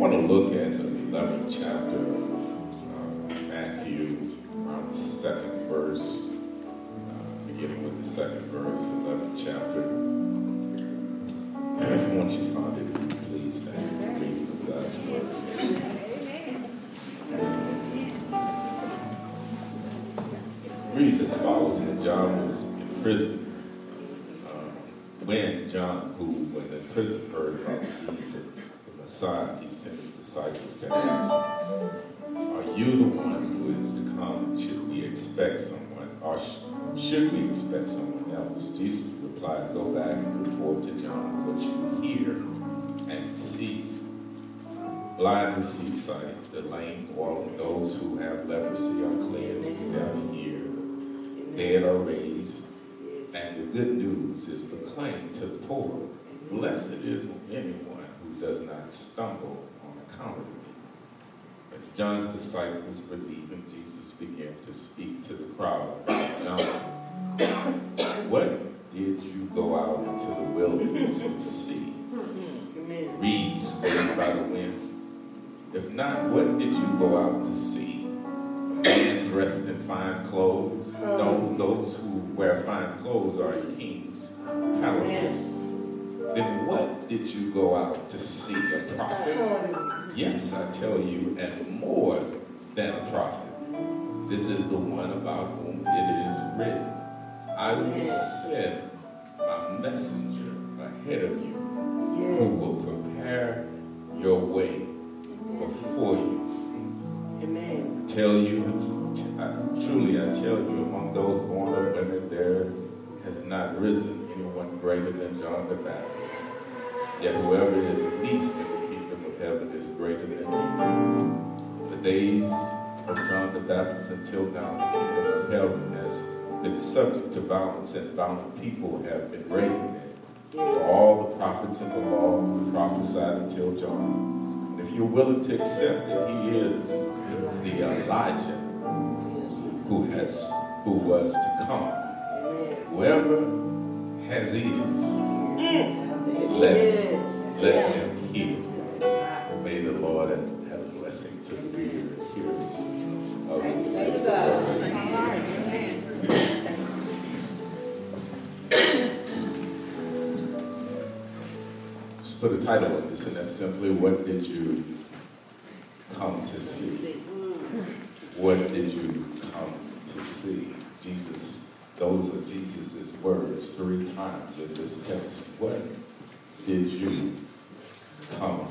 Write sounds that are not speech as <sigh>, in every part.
want to look at the 11th chapter of uh, Matthew, around the second verse, uh, beginning with the second verse, 11th chapter. And once you find it, you please stand for the reading of God's word. reads as follows that John was in prison. Uh, when John, who was in prison, heard about the Messiah, he sent his disciples to ask, Are you the one who is to come? Should we expect someone? Or sh- should we expect someone else? Jesus replied, Go back and report to John what you hear and see. Blind receive sight, the lame walk, those who have leprosy are cleansed, the deaf hear, dead are raised, and the good news is proclaimed to the poor. Blessed is anyone does not stumble on account of me. As John's disciples believing, Jesus began to speak to the crowd. John, what did you go out into the wilderness to see? Reeds waved by the wind? If not, what did you go out to see? A man dressed in fine clothes? No, those who wear fine clothes are kings, palaces. Then what did you go out to see? A prophet? Yes, I tell you, and more than a prophet. This is the one about whom it is written. I will send a messenger ahead of you who will prepare your way before you. Amen. Tell you, truly I tell you, among those born of women, there has not risen anyone greater than John the Baptist. Yet whoever is least in the kingdom of heaven is greater than he. The days of John the Baptist until now, the kingdom of heaven has been subject to violence, and violent people have been raiding it. For all the prophets in the law prophesied until John. And if you're willing to accept that he is the Elijah who has who was to come, whoever has ears, mm. Let, let him hear. May the Lord have a blessing to the reader and hearers of his word. Just put a title on this, and that's simply What Did You Come to See? What did you come to see? Jesus, those are Jesus' words three times in this text. What did you come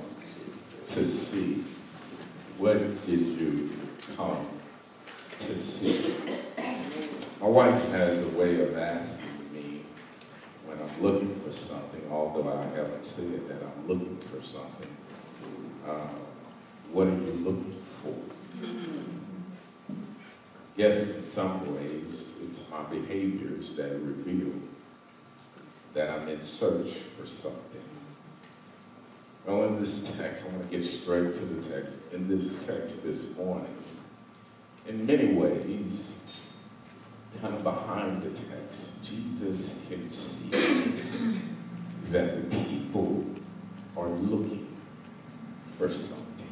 to see? What did you come to see? My wife has a way of asking me when I'm looking for something, although I haven't said that I'm looking for something, uh, what are you looking for? Yes, in some ways, it's my behaviors that reveal that I'm in search for something. Well, in this text, I want to get straight to the text. In this text this morning, in many ways, kind of behind the text, Jesus can see that the people are looking for something.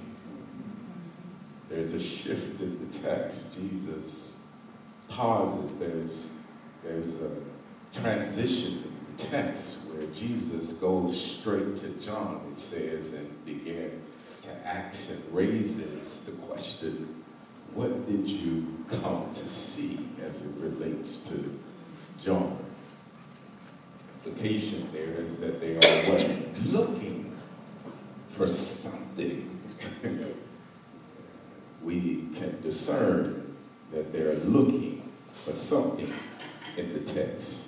There's a shift in the text. Jesus pauses. There's, there's a transition text where Jesus goes straight to John, it says, and begin to ask and raises the question, what did you come to see as it relates to John? The implication there is that they are what? Looking for something. <laughs> we can discern that they're looking for something in the text.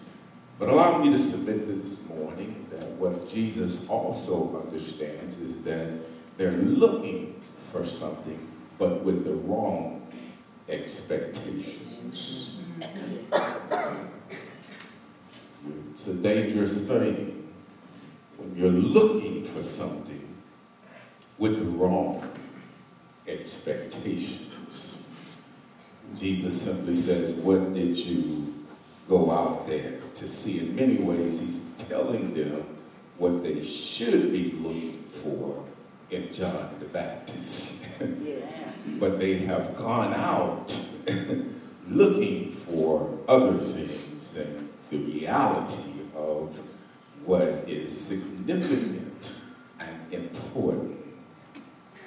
But allow me to submit this morning that what Jesus also understands is that they're looking for something, but with the wrong expectations. It's a dangerous thing when you're looking for something with the wrong expectations. Jesus simply says, What did you go out there to see? In many ways, he's telling them what they should be looking for, in John the Baptist. but they have gone out <laughs> looking for other things than the reality of what is significant and important.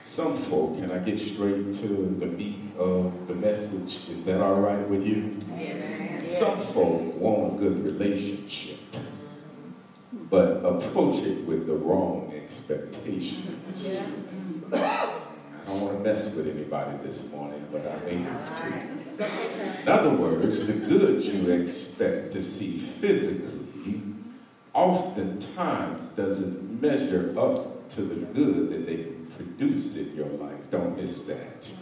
Some folk, can I get straight to the meat of the message? Is that all right with you? Yes. Some folk want a good relationship, but approach it with the wrong expectations. I don't want to mess with anybody this morning, but I may have to. In other words, the good you expect to see physically oftentimes doesn't measure up to the good that they can produce in your life. Don't miss that.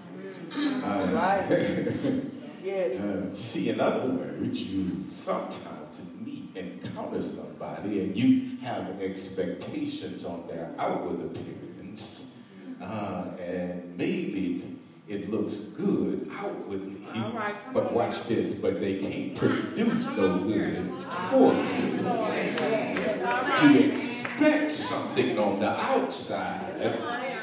Uh, <laughs> uh, see, in other words, you sometimes meet, and encounter somebody, and you have expectations on their outward appearance, uh, and maybe it looks good outwardly, right, but watch this, but they can't produce no good for you. You expect something on the outside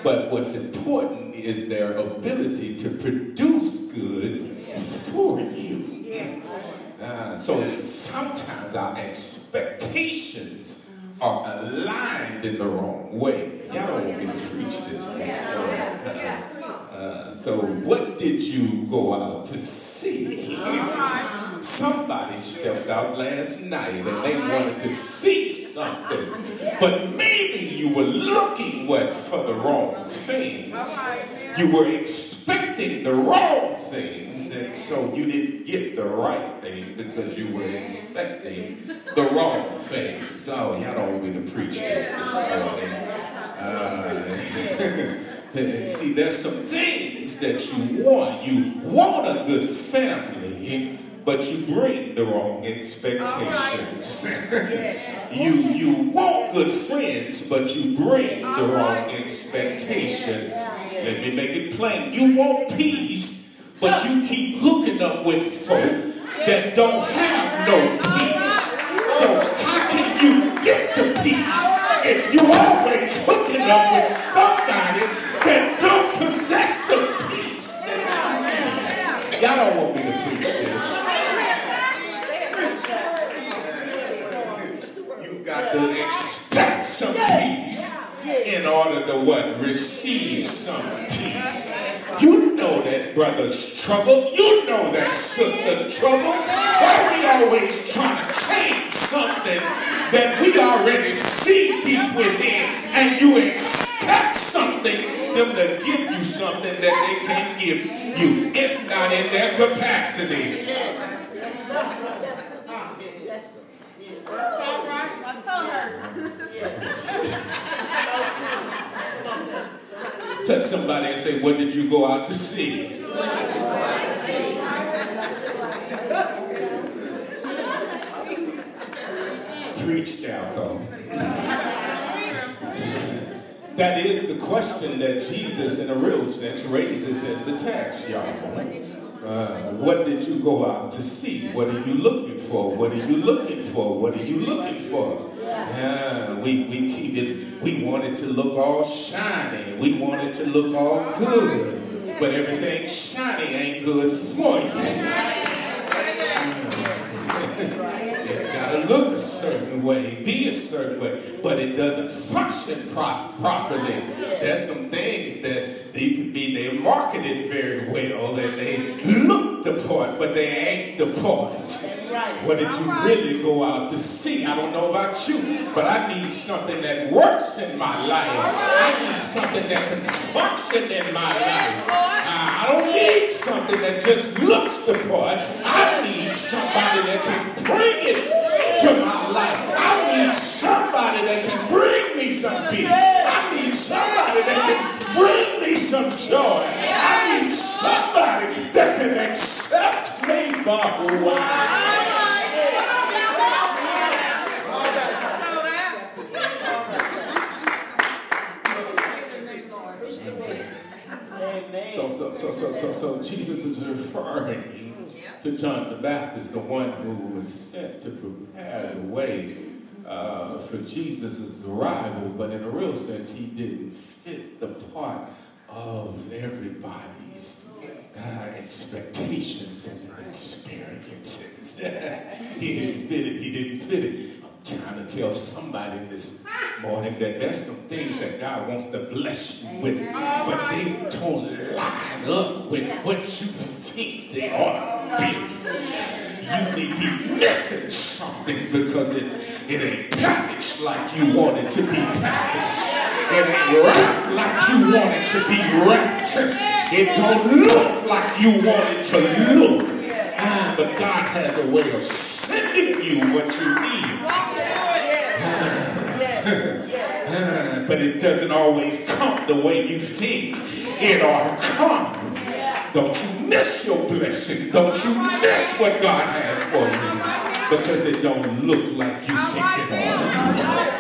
but what's important is their ability to produce good for you. Uh, so sometimes our expectations are aligned in the wrong way. Y'all don't want me to preach this this morning. Uh, so what did you go out to see? Somebody stepped out last night and they wanted to see something, but maybe you were looking what for the wrong things. You were expecting the wrong things, and so you didn't get the right thing because you were expecting the wrong things. Oh, y'all don't want me to preach this this morning. Uh, <laughs> see, there's some things that you want. You want a good family but you bring the wrong expectations. Right. <laughs> you you want good friends, but you bring the wrong expectations. Let me make it plain. You want peace, but you keep hooking up with folk that don't have no peace. So how can you get to peace if you always hooking up with somebody some peace in order to what? Receive some peace. You know that brother's trouble. You know that sister trouble. Why we always trying to change something that we already see deep within and you expect something, them to give you something that they can't give you. It's not in their capacity. Touch somebody and say, What did you go out to see? Preach now, That is the question that Jesus, in a real sense, raises in the text, y'all. Uh, what did you go out to see? What are you looking for? What are you looking for? What are you looking for? Yeah, we, we keep it, we want it to look all shiny. We want it to look all good. But everything shiny ain't good for you. <laughs> It's got to look a certain way, be a certain way, but it doesn't function pro- properly. There's some things that they can be, they marketed very well and they look the part, but they ain't the part. What did you really go out to see? I don't know about you, but I need something that works in my life. I need something that can function in my life. Uh, I don't need something that just looks the part. I need somebody that can bring it to my life. I need somebody that can bring me some peace. I need somebody that can bring me some joy. I need somebody that can accept me for who I am. so, so, so, so Jesus is referring to John the Baptist, the one who was sent to prepare the way uh, for Jesus' arrival, but in a real sense, he didn't fit the part of everybody's uh, expectations and experiences. <laughs> he didn't fit it. He didn't fit it. Trying to tell somebody this morning that there's some things that God wants to bless you with, but they don't line up with what you think they ought to be. You may be missing something because it, it ain't packaged like you want it to be packaged. It ain't wrapped like you want it to be wrapped. It don't look like you want it to look. Ah, but God has a way of sending you what you need. Ah, but it doesn't always come the way you think it ought to come. Don't you miss your blessing. Don't you miss what God has for you. Because it don't look like you think it ought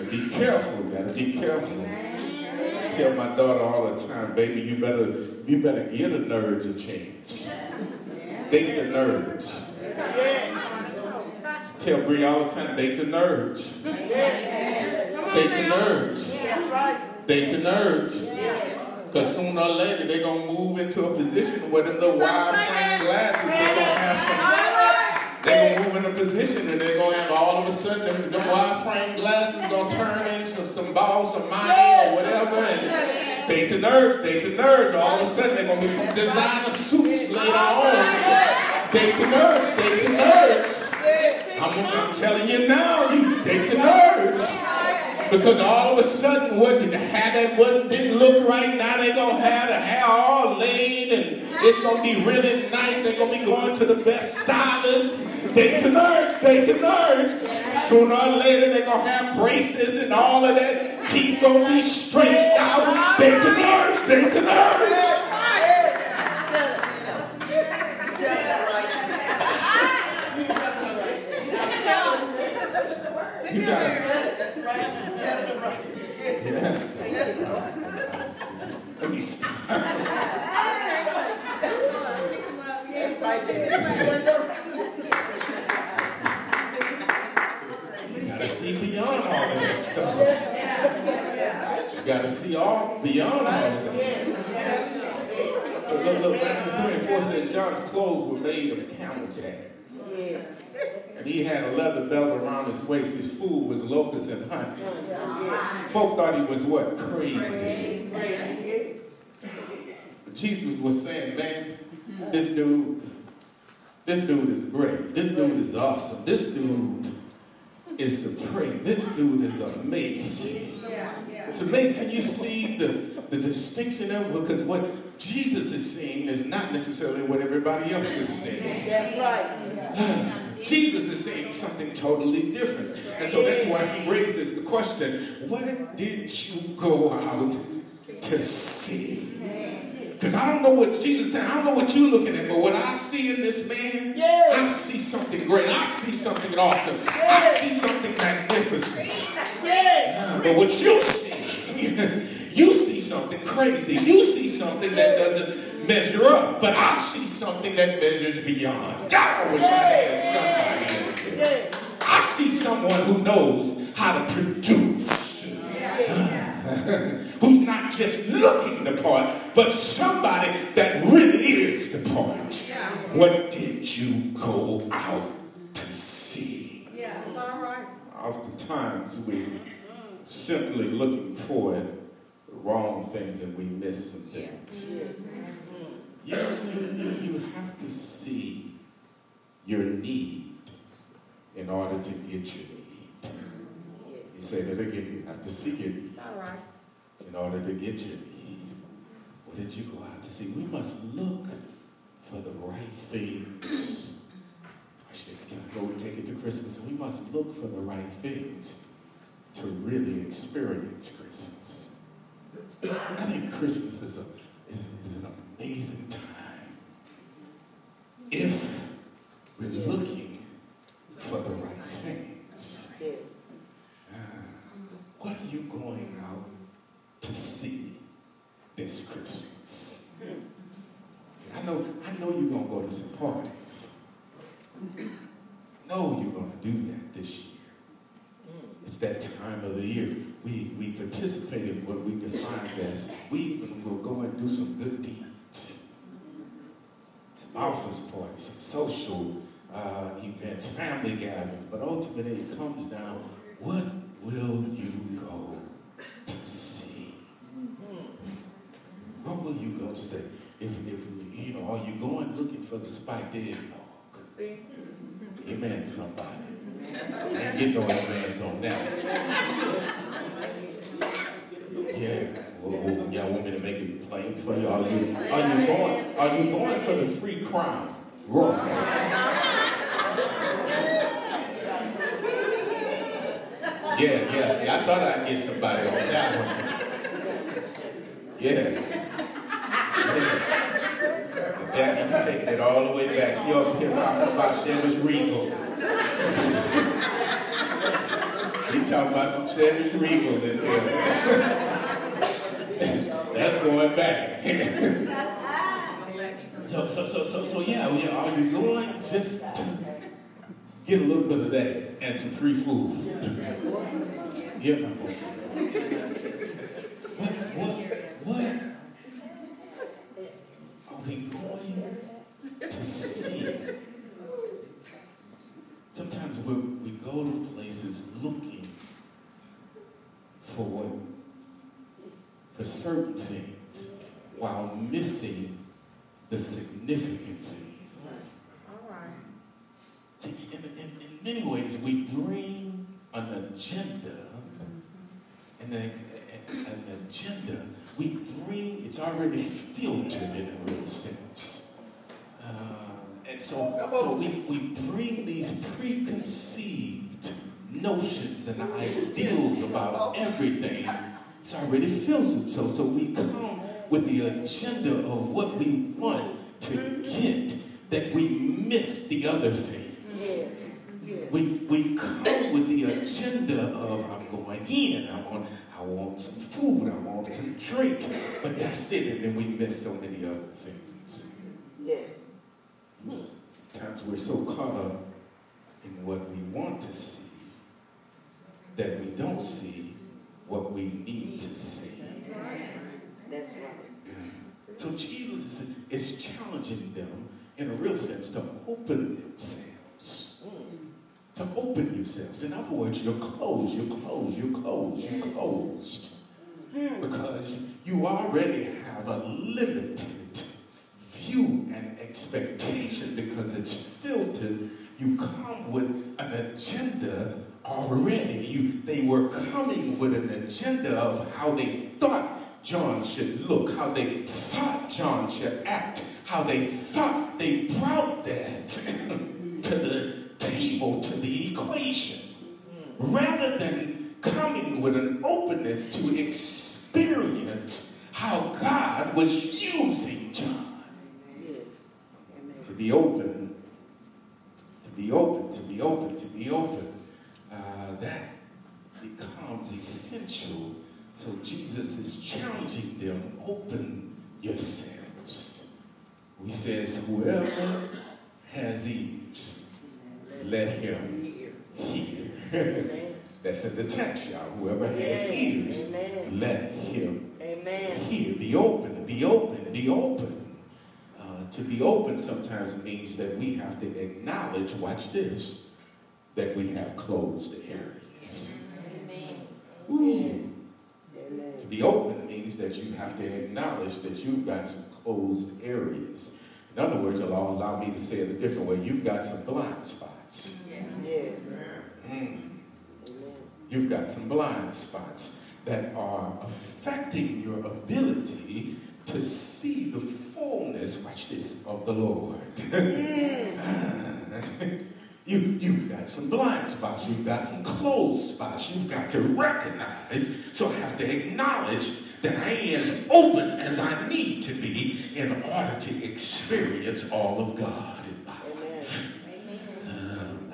to. Be careful, gotta be careful. I tell my daughter all the time, baby, you better you better give the nerds a chance. Date the nerds. Tell Bree all the time, date the nerds. Date the nerds. Date the nerds. Because sooner or later they're gonna move into a position where them little wide frame glasses, they're gonna have some they're gonna move in a position and they're gonna have all of a sudden them, them wide frame glasses gonna turn into some balls of money or whatever and date the nerds, date the nerds. All of a sudden they're gonna be some designer suits later on. Date the nerds, date the nerds. I'm, I'm telling you now, you take the nerves. Because all of a sudden, what the hair that wasn't didn't look right now, they're gonna have the hair all laid and it's gonna be really nice. They're gonna be going to the best stylists. Date the nerds, date the nerds. Sooner or later, they're gonna have braces and all of that. Teeth gonna be straightened out. Date the nerds, date the nerds. You gotta. Yeah. Let me stop. You gotta see beyond all of that stuff. You gotta see all beyond all of that. But look, look, Matthew 3 and 4 says John's clothes were made of camel's hair. And he had a leather belt around his waist. His food was locusts and honey. Folk thought he was what? Crazy. Jesus was saying, man, this dude, this dude is great. This dude is awesome. This dude is supreme. This dude is amazing. It's amazing. Can you see the, the distinction of because what Jesus is saying is not necessarily what everybody else is saying. That's right. <sighs> Jesus is saying something totally different. And so that's why he raises the question, what did you go out to see? Because I don't know what Jesus said. I don't know what you're looking at, but what I see in this man, Yes. I see something great. I see something awesome. I see something magnificent. Yes. Ah, But what you see, <laughs> you see something crazy. You see something that doesn't measure up. But I see something that measures beyond. God, I wish I had somebody. Yes. I see someone who knows how to produce. <laughs> Who's not just looking the part, but somebody that really is the part. What did you go out to see? Yeah. all right. Oftentimes we simply looking for the wrong things and we miss some things. Mm-hmm. You, you, you, you have to see your need in order to get your need. Mm-hmm. You say that again, you have to see your need in order to get your need. What did you go out to see? We must look for the right things. Watch this, can I go and take it to Christmas? We must look for the right things to really experience Christmas. I think Christmas is, a, is, is an amazing time if we're looking for the right things. Yes. What are you going out to see this Christmas? I know, I know you're gonna go to some parties. No, you're gonna do that this year. It's It's that time of the year. We, we participate in what we define as, we even will go and do some good deeds. Some office parties, some social uh, events, family gatherings, but ultimately it comes down, what will you go to see? What will you go to see? If, if you know, are you going looking for the spiked eggnog? Amen, somebody. I ain't getting no amens on that. Yeah. Well, y'all want me for you? Are you are you going are you going for the free crown? Right. Yeah, yeah. See, I thought I'd get somebody on that one. Yeah. Jackie, you're taking it all the way back. She over here talking about Chivas Regal. <laughs> she talking about some Chivas Regal in here. <laughs> Going back. <laughs> so, so, so, so, so, yeah, we are you going just to get a little bit of that and some free food? Yeah. What, what, what are we going to see? Sometimes we we go to places looking for what, for certain things while missing the significant thing. All right. See, in, in, in many ways, we bring an agenda and an, an agenda, we bring, it's already filtered in a real sense. Uh, and so, so we, we bring these preconceived notions and ideals about everything. It's already filtered. So, so we come with the agenda of what we want to get that we miss the other things. We, we come with the agenda of I'm going in, I want, I want some food, I want some drink, but that's it, and then we miss so many other things. Yes. Sometimes we're so caught up in what we want to see that we don't see what we need to see. That's right. So Jesus is challenging them in a real sense to open themselves mm. to open yourselves. In other words, you're closed, you're closed, you're closed, you're closed. Because you already have a limited view and expectation because it's filtered. You come with an agenda already. You, they were coming with an agenda of how they thought John should look, how they thought John should act, how they thought they brought that <coughs> to the table to the equation rather than coming with an openness to experience was using John. To be open, to be open, to be open, to be open. Uh, that becomes essential. So Jesus is challenging them open yourselves. He says, whoever has ears, let him hear. That's in the text, y'all. Whoever has ears, Amen. let him Amen. hear. Be open, be open, be open. Uh, to be open sometimes means that we have to acknowledge, watch this, that we have closed areas. Amen. To be open means that you have to acknowledge that you've got some closed areas. In other words, allow, me to say it a different way, you've got some blind spots. Mm. You've got some blind spots that are affecting your ability to see the fullness, watch this, of the Lord. <laughs> you, you've got some blind spots, you've got some closed spots, you've got to recognize, so I have to acknowledge that I ain't as open as I need to be order to experience all of God. In my life.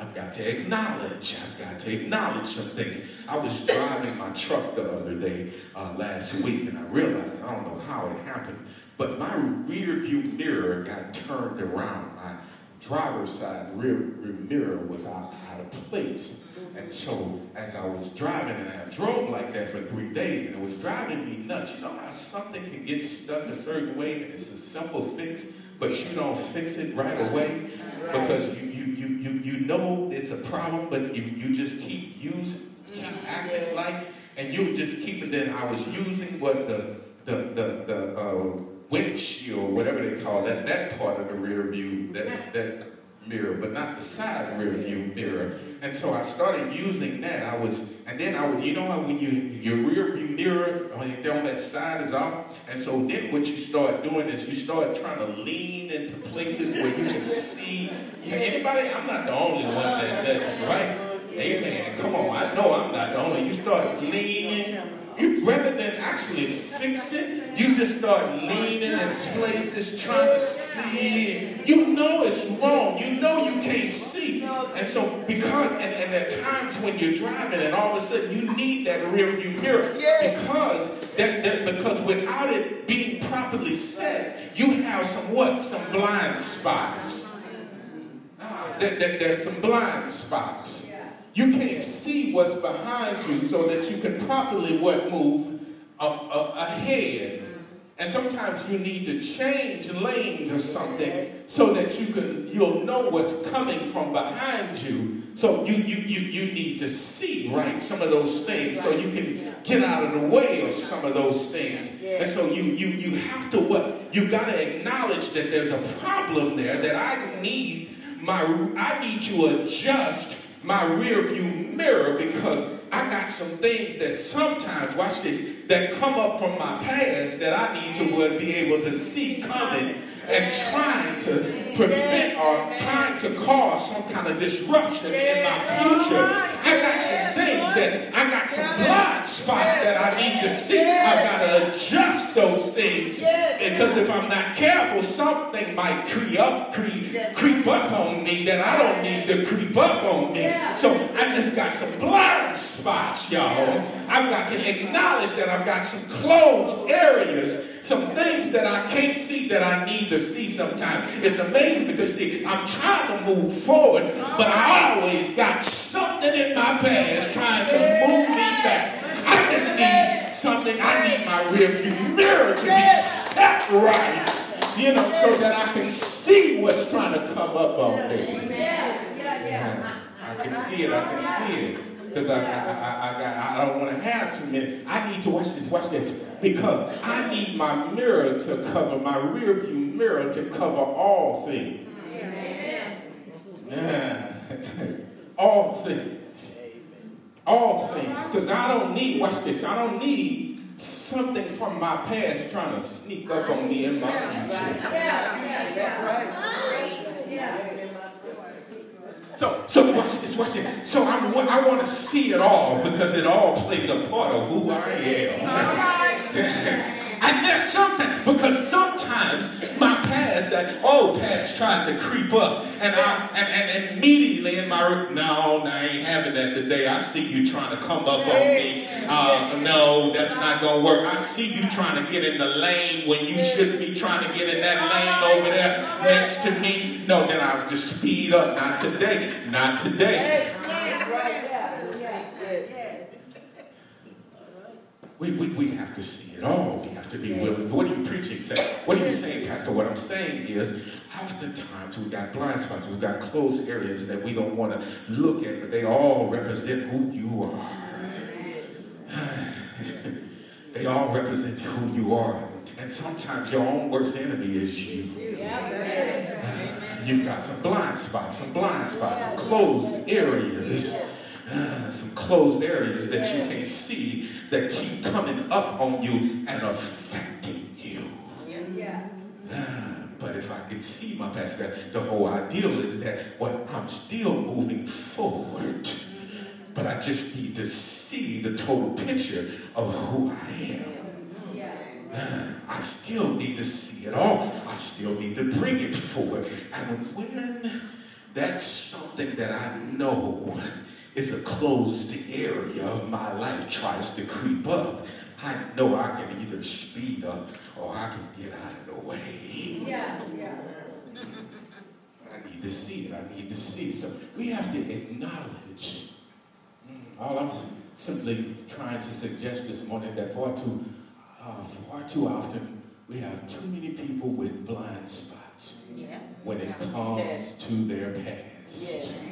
I've got to acknowledge. I've got to acknowledge some things. I was driving my truck the other day, uh, last week, and I realized, I don't know how it happened, but my rear view mirror got turned around. My driver's side rear, rear mirror was out, out of place. And so as I was driving, and I drove like that for three days, and it was driving me nuts. You know how something can get stuck a certain way, and it's a simple fix, but you don't fix it right away because you you you you, you know it's a problem, but you, you just keep using, keep acting like, and you just keep it. Then I was using what the the the, the uh, windshield, whatever they call that, that part of the rear view, that that mirror, but not the side rear view mirror. And so I started using that. I was, and then I would, you know how when you your rear view mirror when it's on that side is off, and so then what you start doing is you start trying to lean into places where you can see. Yeah, anybody? I'm not the only one that, that right? Amen. Come on, I know I'm not the only. You start leaning you, rather than actually fix it, you just start leaning in places trying to see. You know it's wrong. You know you can't see. And so because, and, and at times when you're driving and all of a sudden you need that rear view mirror because that, that because without it being properly set, you have some what? Some blind spots. Ah, there, there, there's some blind spots. You can't see what's behind you so that you can properly what move ahead. And sometimes you need to change lanes or something so that you can you'll know what's coming from behind you. So you you you, you need to see right some of those things so you can get out of the way of some of those things. And so you you you have to what you got to acknowledge that there's a problem there that I need my I need to adjust my rear view mirror because I got some things that sometimes, watch this, that come up from my past that I need to be able to see coming and trying to prevent or trying to cause some kind of disruption in my future. I got some things that I got some blind spots that I need to see. I've got to adjust those things because if I'm not careful, something might creep up, creep, creep up on me that I don't need to creep up on me. So I just got some blind spots, y'all. I've got to acknowledge that I've got some closed areas some things that I can't see that I need to see sometimes. It's amazing because, see, I'm trying to move forward, but I always got something in my past trying to move me back. I just need something. I need my rearview mirror to be set right, you know, so that I can see what's trying to come up on me. Yeah, I can see it. I can see it because I, I, I, I, I don't want to have too many. I need to watch this, watch this, because I need my mirror to cover, my rear view mirror to cover all things. Yeah. <laughs> all things. All things. Because I don't need, watch this, I don't need something from my past trying to sneak up on me in my future. Yeah, yeah, yeah. Right. Yeah. So, so watch this, watch this. So I'm, I want to see it all because it all plays a part of who I am. <laughs> Something, because sometimes my past, that old past tried to creep up. And I and, and immediately in my no, I ain't having that today. I see you trying to come up on me. Uh, no, that's not gonna work. I see you trying to get in the lane when you shouldn't be trying to get in that lane over there next to me. No, then I'll just speed up. Not today. Not today. We, we, we have to see it all. We have to be willing. What are you preaching? Say, what are you saying, Pastor? What I'm saying is, oftentimes we've got blind spots, we've got closed areas that we don't want to look at, but they all represent who you are. <sighs> they all represent who you are. And sometimes your own worst enemy is you. You've got some blind spots, some blind spots, some closed areas <sighs> some closed areas that you can't see that keep coming up on you and affecting you. Yeah. Uh, but if I can see my past, that the whole ideal is that what I'm still moving forward. But I just need to see the total picture of who I am. Uh, I still need to see it all. I still need to bring it forward. And when that's something that I know is a closed area of my life tries to creep up, I know I can either speed up or I can get out of the way. Yeah, yeah. I need to see it. I need to see it. So we have to acknowledge all I'm simply trying to suggest this morning that far too, uh, far too often we have too many people with blind spots Yeah. when it comes to their past. Yeah.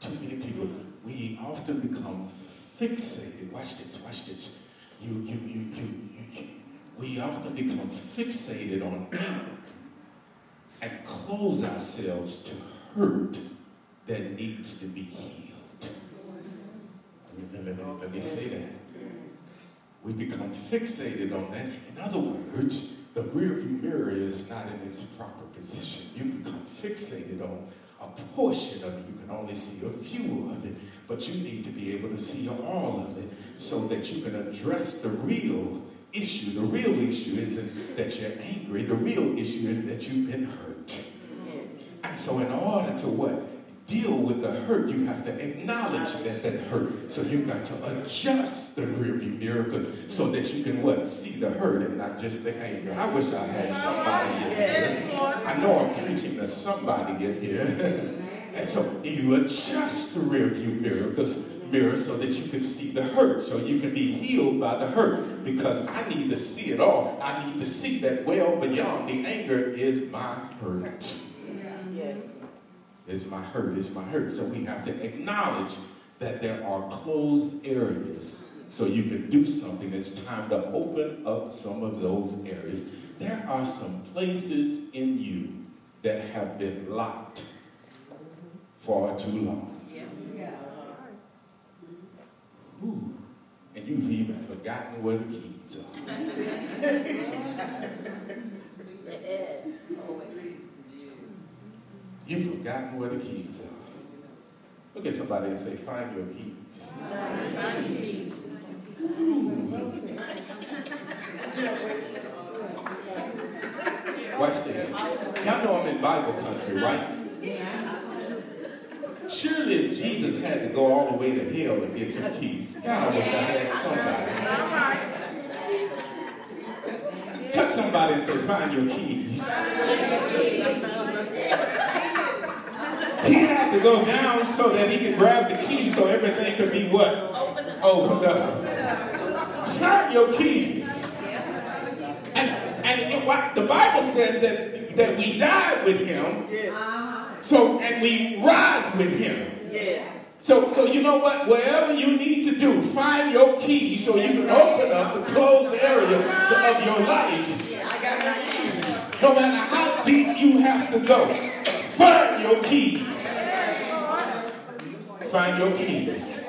Too many people, we often become fixated. Watch this, watch this. You, you, you, you, you, you. We often become fixated on anger and close ourselves to hurt that needs to be healed. Let me, let me, let me say that. We become fixated on that. In other words, the rearview mirror is not in its proper position. You become fixated on a portion of it. You can only see a few of it, but you need to be able to see all of it so that you can address the real issue. The real issue isn't that you're angry. The real issue is that you've been hurt. And so in order to what? Deal with the hurt, you have to acknowledge that that hurt. So you've got to adjust the rearview mirror so that you can what? See the hurt and not just the anger. I wish I had somebody in here. I know I'm preaching to somebody in here. <laughs> and so you adjust the rearview mirror mirror so that you can see the hurt, so you can be healed by the hurt. Because I need to see it all. I need to see that well beyond the anger is my hurt. Is my hurt, It's my hurt. So we have to acknowledge that there are closed areas so you can do something. It's time to open up some of those areas. There are some places in you that have been locked for too long. Ooh. And you've even forgotten where the keys are. <laughs> You've forgotten where the keys are. Look at somebody and say, find your keys. Watch this. Y'all know I'm in Bible country, right? Surely if Jesus had to go all the way to hell and get some keys. God, I wish I had somebody. Touch somebody and say, find your keys. To go down so that he can grab the key so everything could be what? Opened up. Find your keys. And, and it, what the Bible says that, that we died with him, so and we rise with him. So, so you know what? Wherever you need to do, find your key so you can open up the closed area of your life. No matter how deep you have to go, find your keys. Find your keys.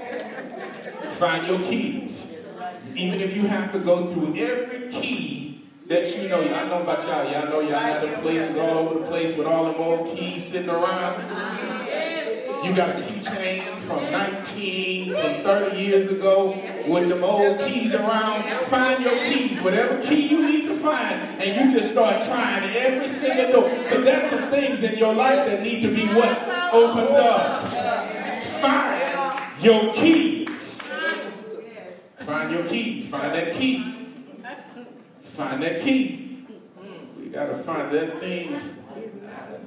Find your keys. Even if you have to go through every key that you know. I know about y'all. Y'all know y'all got the places all over the place with all them old keys sitting around. You got a keychain from 19, from 30 years ago with them old keys around. Find your keys, whatever key you need to find, and you just start trying every single door. Because there's some things in your life that need to be what? Opened up. Find your keys. Find your keys. Find that key. Find that key. We got to find that things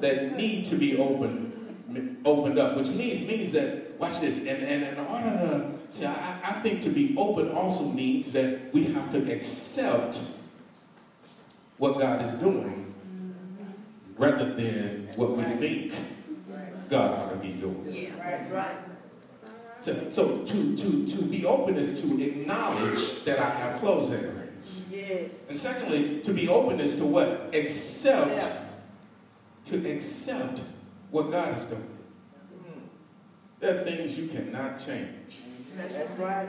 that need to be opened opened up, which means means that watch this, and, and in order to see, I, I think to be open also means that we have to accept what God is doing rather than what we think God ought to be doing. That's right. So, so to, to, to be open is to acknowledge that I have closed areas. Yes. And secondly, to be open is to what? Accept, to accept what God is doing. Mm-hmm. There are things you cannot change. That's right.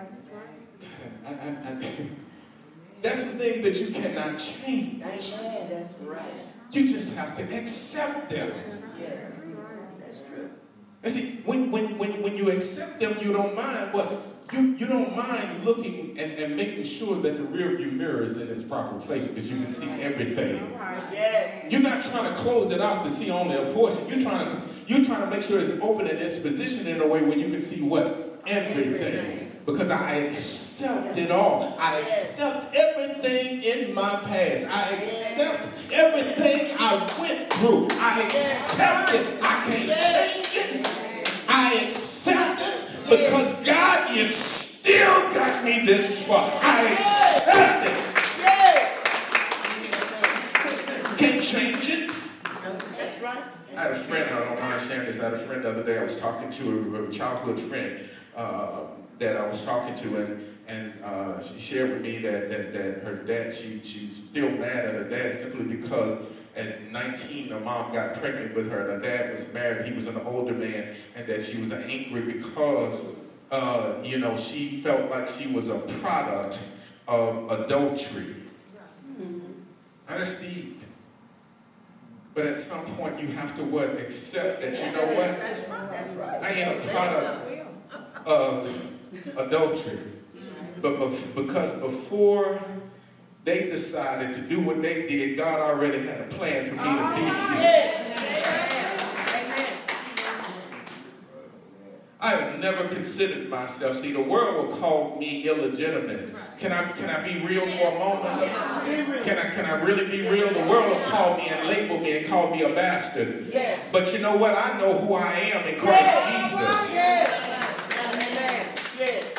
I, I, I, <laughs> that's the thing that you cannot change. Amen. That's right. You just have to accept them. And see, when, when, when, when you accept them, you don't mind but You, you don't mind looking and, and making sure that the rear view mirror is in its proper place because you can see everything. Yes. You're not trying to close it off to see only a portion. You're trying to you're trying to make sure it's open and it's positioned in a way where you can see what? Everything. Because I accept it all. I accept everything in my past. I accept talking to, a childhood friend uh, that I was talking to, and and uh, she shared with me that, that, that her dad, she, she's still mad at her dad simply because at 19 her mom got pregnant with her and her dad was married, he was an older man, and that she was angry because, uh, you know, she felt like she was a product of adultery. Now that's deep. But at some point you have to what? Accept that you know what? That's right. That's right. I ain't a product of adultery. But because before they decided to do what they did, God already had a plan for me to be here. Ah, I have never considered myself. See, the world will call me illegitimate. Can I can I be real for a moment? Can I can I really be real? The world will call me and label me and call me a bastard. But you know what? I know who I am in Christ Jesus. Yes. Amen. Yes.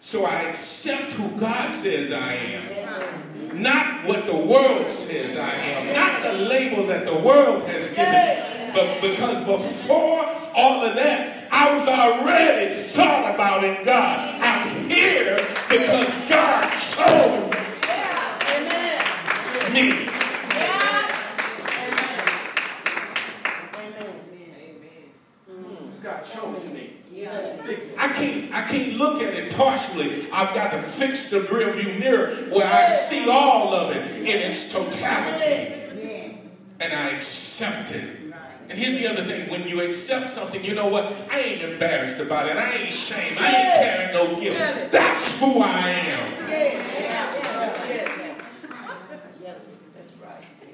So I accept who God says I am. Not what the world says I am. Not the label that the world has given me. But because before all of that, I was already thought about in God. I'm here because God chose Amen. me. Hmm. God chose me. See, I can't I can't look at it partially. I've got to fix the rearview mirror where I see all of it in its totality. And I accept it. And here's the other thing. When you accept something, you know what? I ain't embarrassed about it. I ain't ashamed. I ain't carrying no guilt. That's who I am.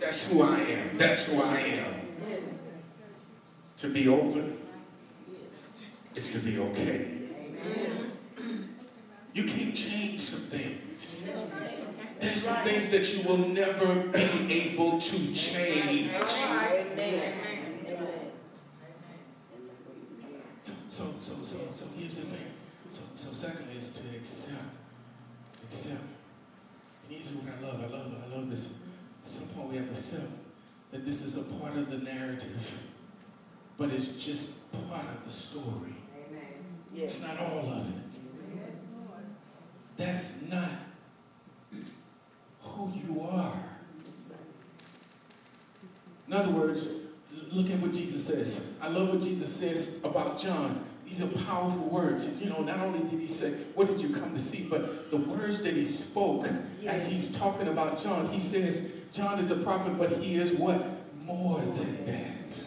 That's who I am. That's who I am. To be over is to be okay. You can't change some things. There's some things that you will never be able to change. So, so, so, so, here's the thing. So, so secondly is to accept. Accept. And here's what I love. I love, I love this. At some point we have to accept that this is a part of the narrative, but it's just part of the story. Amen. Yes. It's not all of it. That's not who you are. In other words, look at what Jesus says. I love what Jesus says about John. These are powerful words. You know, not only did he say, What did you come to see? But the words that he spoke as he's talking about John, he says, John is a prophet, but he is what? More than that.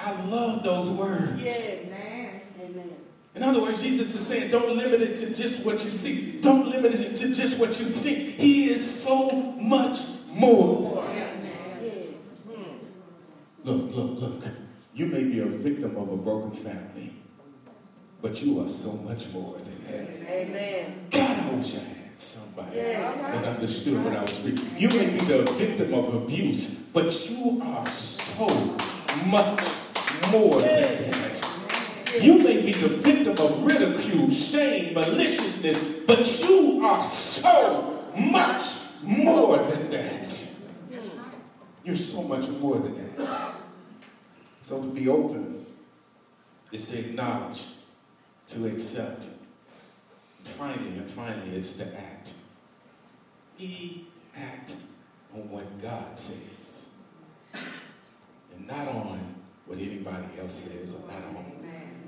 I love those words. Yes. In other words, Jesus is saying, don't limit it to just what you see. Don't limit it to just what you think. He is so much more. Hmm. Look, look, look. You may be a victim of a broken family, but you are so much more than that. Amen. God, I wish I had somebody Yes. that understood what I was reading. You may be the victim of abuse, but you are so much more than that. You may be the victim of ridicule, shame, maliciousness, but you are so much more than that. You're so much more than that. So to be open is to acknowledge, to accept. Finally, and finally, it's to act. We act on what God says, and not on what anybody else says, or not on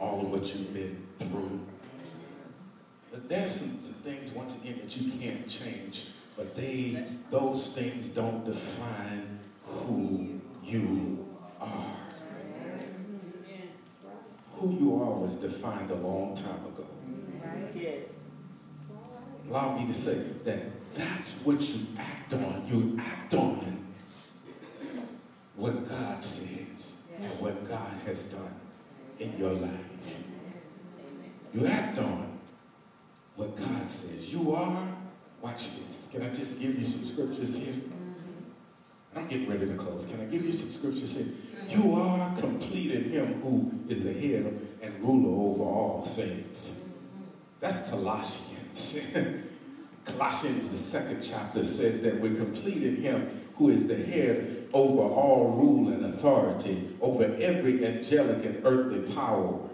all of what you've been through. But there's some, some things, once again, that you can't change, but they, those things don't define who you are. Who you are was defined a long time ago. Yes. Allow me to say that that's what you act on. You act on what God says and what God has done in your life. You act on what God says. You are, watch this. Can I just give you some scriptures here? Mm-hmm. I'm getting ready to close. Can I give you some scriptures Say, you are complete in him who is the head and ruler over all things. That's Colossians. <laughs> Colossians, the second chapter, says that we're complete in him who is the head over all rule and authority, over every angelic and earthly power.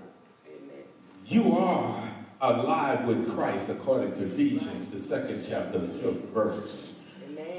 You are alive with Christ, according to Ephesians, the second chapter, fifth verse.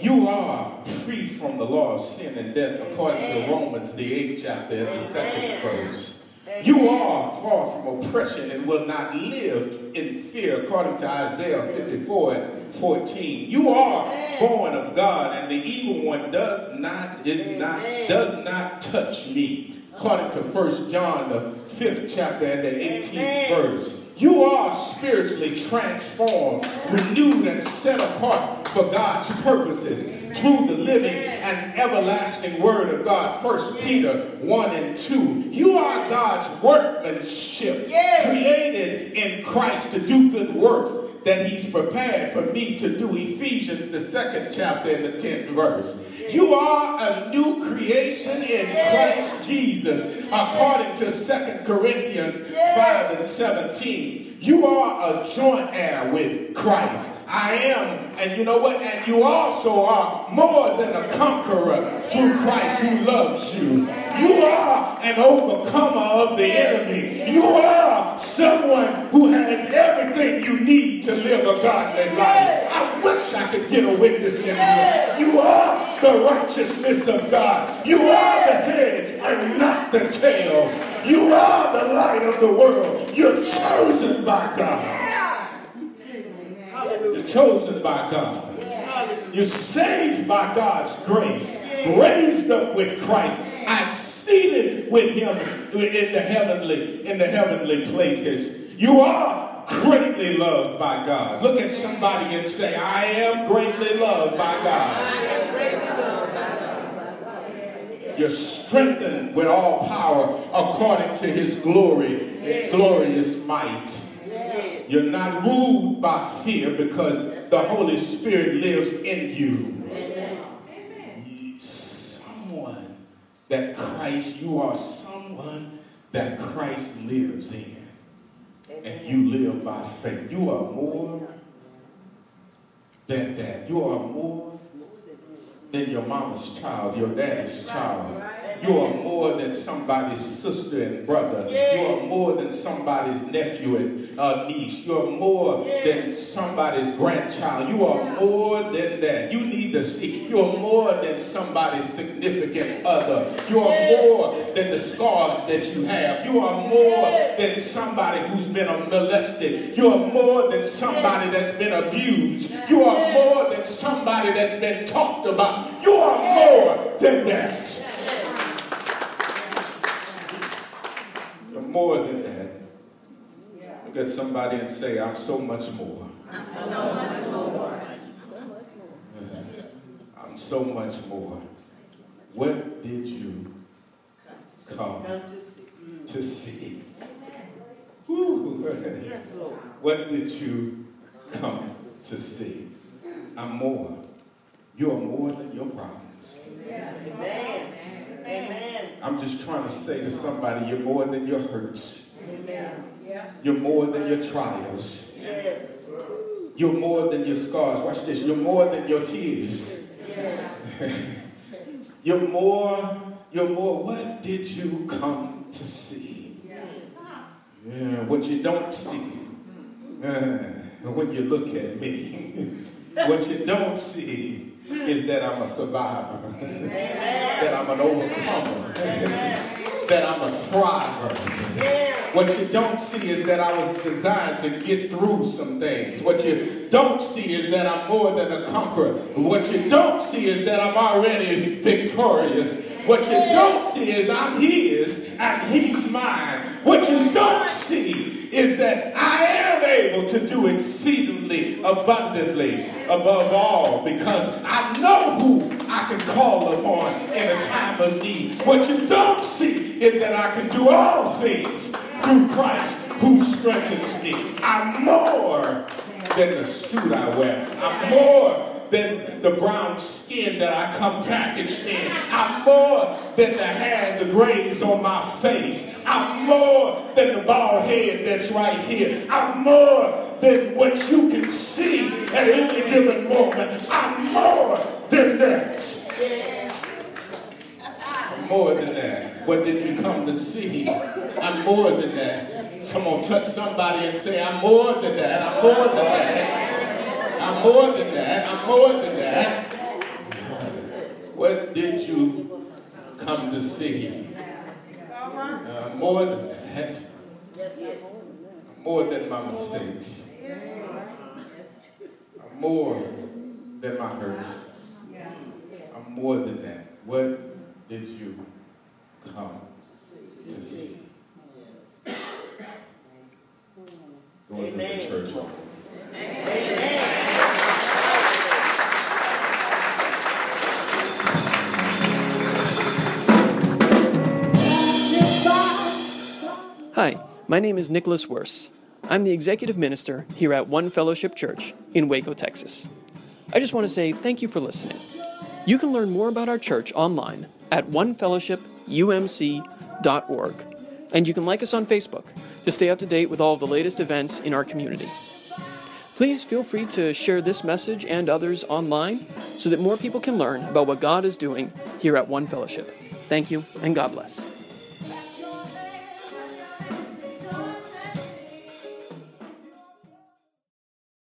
You are free from the law of sin and death, according to Romans, the eighth chapter, and the second verse. You are far from oppression and will not live in fear, according to Isaiah 54 and 14. You are born of God, and the evil one does not is not does not touch me. According to First John, the fifth chapter and the 18th verse. You are spiritually transformed, renewed, and set apart for God's purposes through the living and everlasting word of God. First Peter 1 and 2. You are God's workmanship, created in Christ to do good works that he's prepared for me to do. Ephesians, the second chapter and the 10th verse. You are a new creation in Christ Jesus, according to Second Corinthians 5 and 17. You are a joint heir with Christ. I am, and you know what? And you also are more than a conqueror through Christ who loves you. You are an overcomer of the enemy. You are someone who has everything you need to live a godly life. I wish I could get a witness in here. You are the righteousness of God. You are the head and not the tail. You are the light of the world. You're chosen by God. You're chosen by God. You're saved by God's grace, raised up with Christ, and seated with Him in the heavenly in the heavenly places. You are greatly loved by God. Look at somebody and say, I am greatly loved by God. You're strengthened with all power according to his glory, and glorious might. You're not ruled by fear because the Holy Spirit lives in you. Someone that Christ, you are someone that Christ lives in. And you live by faith. You are more than that. You are more than your mama's child, your daddy's child. You are more than somebody's sister and brother. You are more than somebody's nephew and uh, niece. You are more than somebody's grandchild. You are more than that. You need to see. You are more than somebody's significant other. You are more than the scars that you have. You are more than somebody who's been molested. You are more than somebody that's been abused. You are more than somebody that's been talked about. You are more than that. More than that. Look at somebody and say, I'm so much more. I'm so much more. I'm so much more. What did you come to see? <laughs> What did you come to see? I'm more. You are more than your problems. Amen. Amen. I'm just trying to say to somebody, you're more than your hurts. Amen. You're more than your trials. Yes. You're more than your scars. Watch this. You're more than your tears. Yes. <laughs> you're more, you're more. What did you come to see? Yes. Yeah, what you don't see. Uh, when you look at me. <laughs> what you don't see is that I'm a survivor. Amen that I'm an overcomer, that I'm a thriver. What you don't see is that I was designed to get through some things. What you don't see is that I'm more than a conqueror. What you don't see is that I'm already victorious. What you don't see is I'm his and he's mine. What you don't see is that I am able to do exceedingly abundantly above all because I know who I can call upon in a time of need. What you don't see is that I can do all things through Christ who strengthens me. I'm more than the suit I wear. I'm more than the brown skin that I come packaged in. I'm more than the hair and the grays on my face. I'm more than the bald head that's right here. I'm more than what you can see at any given moment. I'm more than that. I'm more than that. What did you come to see? I'm more than that. Come on, touch somebody and say, I'm more than that. I'm more than that. I'm more than that. I'm more than that. What did you come to see? Uh, more than that. More than my mistakes. I'm more than my hurts. I'm more than that. What did you come to see? Doors of the church. Hi, my name is Nicholas Wurst. I'm the executive minister here at One Fellowship Church in Waco, Texas. I just want to say thank you for listening. You can learn more about our church online at onefellowshipumc.org, and you can like us on Facebook to stay up to date with all of the latest events in our community. Please feel free to share this message and others online so that more people can learn about what God is doing here at One Fellowship. Thank you, and God bless.